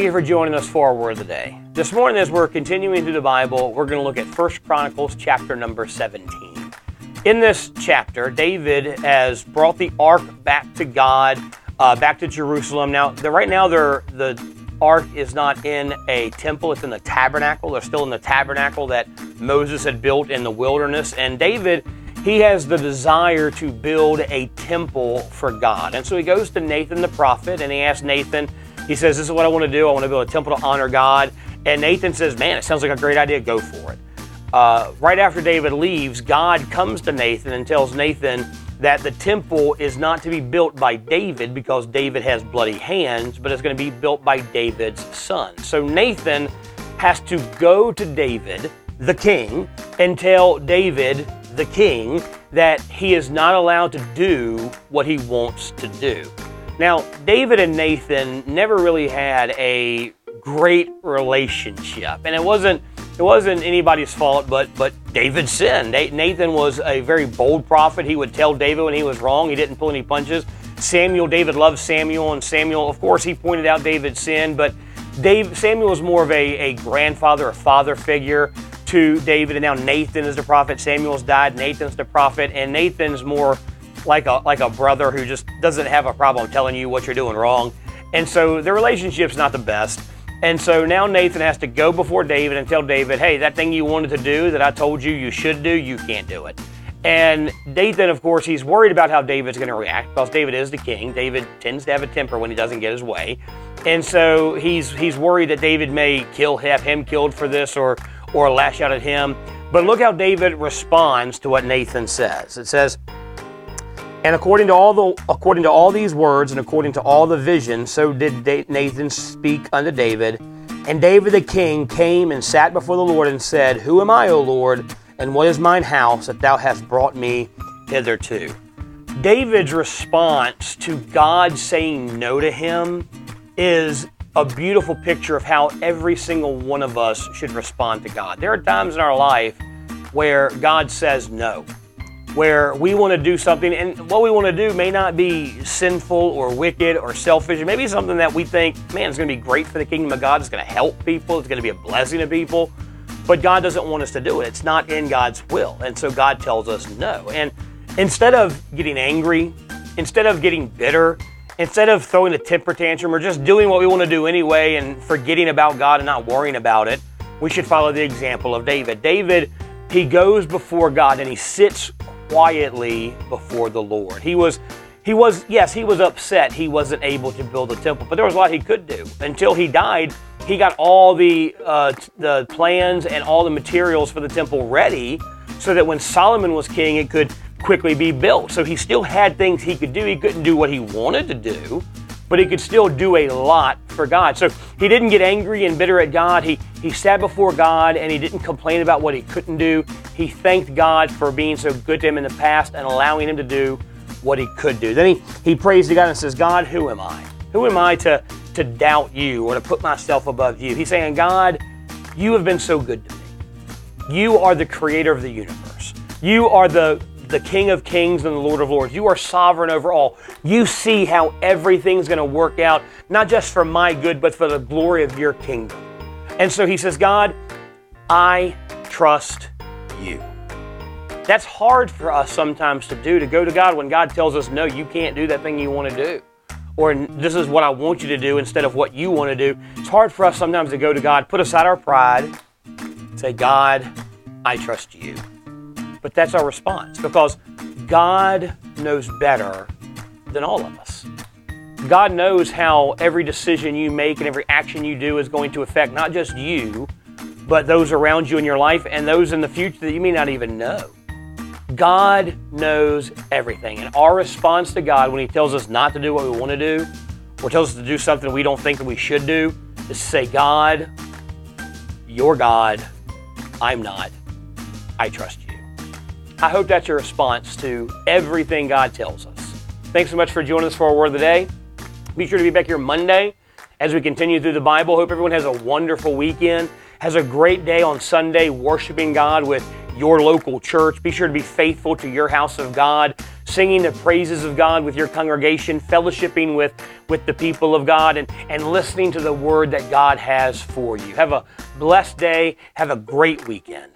Thank you for joining us for our word of the day. This morning, as we're continuing through the Bible, we're going to look at 1 Chronicles chapter number 17. In this chapter, David has brought the ark back to God, uh, back to Jerusalem. Now, the, right now, the ark is not in a temple, it's in the tabernacle. They're still in the tabernacle that Moses had built in the wilderness. And David he has the desire to build a temple for God. And so he goes to Nathan the prophet and he asks Nathan, he says, This is what I want to do. I want to build a temple to honor God. And Nathan says, Man, it sounds like a great idea. Go for it. Uh, right after David leaves, God comes to Nathan and tells Nathan that the temple is not to be built by David because David has bloody hands, but it's going to be built by David's son. So Nathan has to go to David, the king, and tell David the king that he is not allowed to do what he wants to do. Now, David and Nathan never really had a great relationship, and it wasn't it wasn't anybody's fault but but David sinned. Nathan was a very bold prophet. He would tell David when he was wrong. He didn't pull any punches. Samuel, David loved Samuel, and Samuel, of course, he pointed out David's sin, but Dave, Samuel was more of a, a grandfather, a father figure to David, and now Nathan is the prophet. Samuel's died, Nathan's the prophet, and Nathan's more like a like a brother who just doesn't have a problem telling you what you're doing wrong. And so the relationship's not the best. And so now Nathan has to go before David and tell David, hey, that thing you wanted to do that I told you you should do, you can't do it. And Nathan, of course, he's worried about how David's going to react because David is the king. David tends to have a temper when he doesn't get his way. And so he's he's worried that David may kill have him killed for this or or lash out at him. But look how David responds to what Nathan says. It says, and according to all the according to all these words and according to all the visions, so did Nathan speak unto David. And David the king came and sat before the Lord and said, Who am I, O Lord, and what is mine house that thou hast brought me hitherto? David's response to God saying no to him is a beautiful picture of how every single one of us should respond to God. There are times in our life where God says no, where we want to do something, and what we want to do may not be sinful or wicked or selfish. Maybe something that we think, man, it's going to be great for the kingdom of God. It's going to help people. It's going to be a blessing to people. But God doesn't want us to do it. It's not in God's will. And so God tells us no. And instead of getting angry, instead of getting bitter, instead of throwing a temper tantrum or just doing what we want to do anyway and forgetting about God and not worrying about it, we should follow the example of David. David, he goes before God and he sits quietly before the Lord. He was he was yes, he was upset he wasn't able to build a temple, but there was a lot he could do. Until he died, he got all the uh, the plans and all the materials for the temple ready so that when Solomon was king, it could quickly be built. So he still had things he could do. He couldn't do what he wanted to do, but he could still do a lot for God. So he didn't get angry and bitter at God. He, he sat before God and he didn't complain about what he couldn't do. He thanked God for being so good to him in the past and allowing him to do what he could do. Then he, he prays to God and says, God, who am I? Who am I to, to doubt you or to put myself above you? He's saying, God, you have been so good to me. You are the creator of the universe. You are the the King of Kings and the Lord of Lords. You are sovereign over all. You see how everything's going to work out, not just for my good, but for the glory of your kingdom. And so he says, God, I trust you. That's hard for us sometimes to do, to go to God when God tells us, no, you can't do that thing you want to do. Or this is what I want you to do instead of what you want to do. It's hard for us sometimes to go to God, put aside our pride, say, God, I trust you. But that's our response because God knows better than all of us. God knows how every decision you make and every action you do is going to affect not just you, but those around you in your life and those in the future that you may not even know. God knows everything. And our response to God when He tells us not to do what we want to do or tells us to do something we don't think that we should do is to say, God, you're God, I'm not. I trust you. I hope that's your response to everything God tells us. Thanks so much for joining us for our word of the day. Be sure to be back here Monday as we continue through the Bible. Hope everyone has a wonderful weekend, has a great day on Sunday worshiping God with your local church. Be sure to be faithful to your house of God. singing the praises of God with your congregation, fellowshipping with, with the people of God, and, and listening to the word that God has for you. Have a blessed day. Have a great weekend.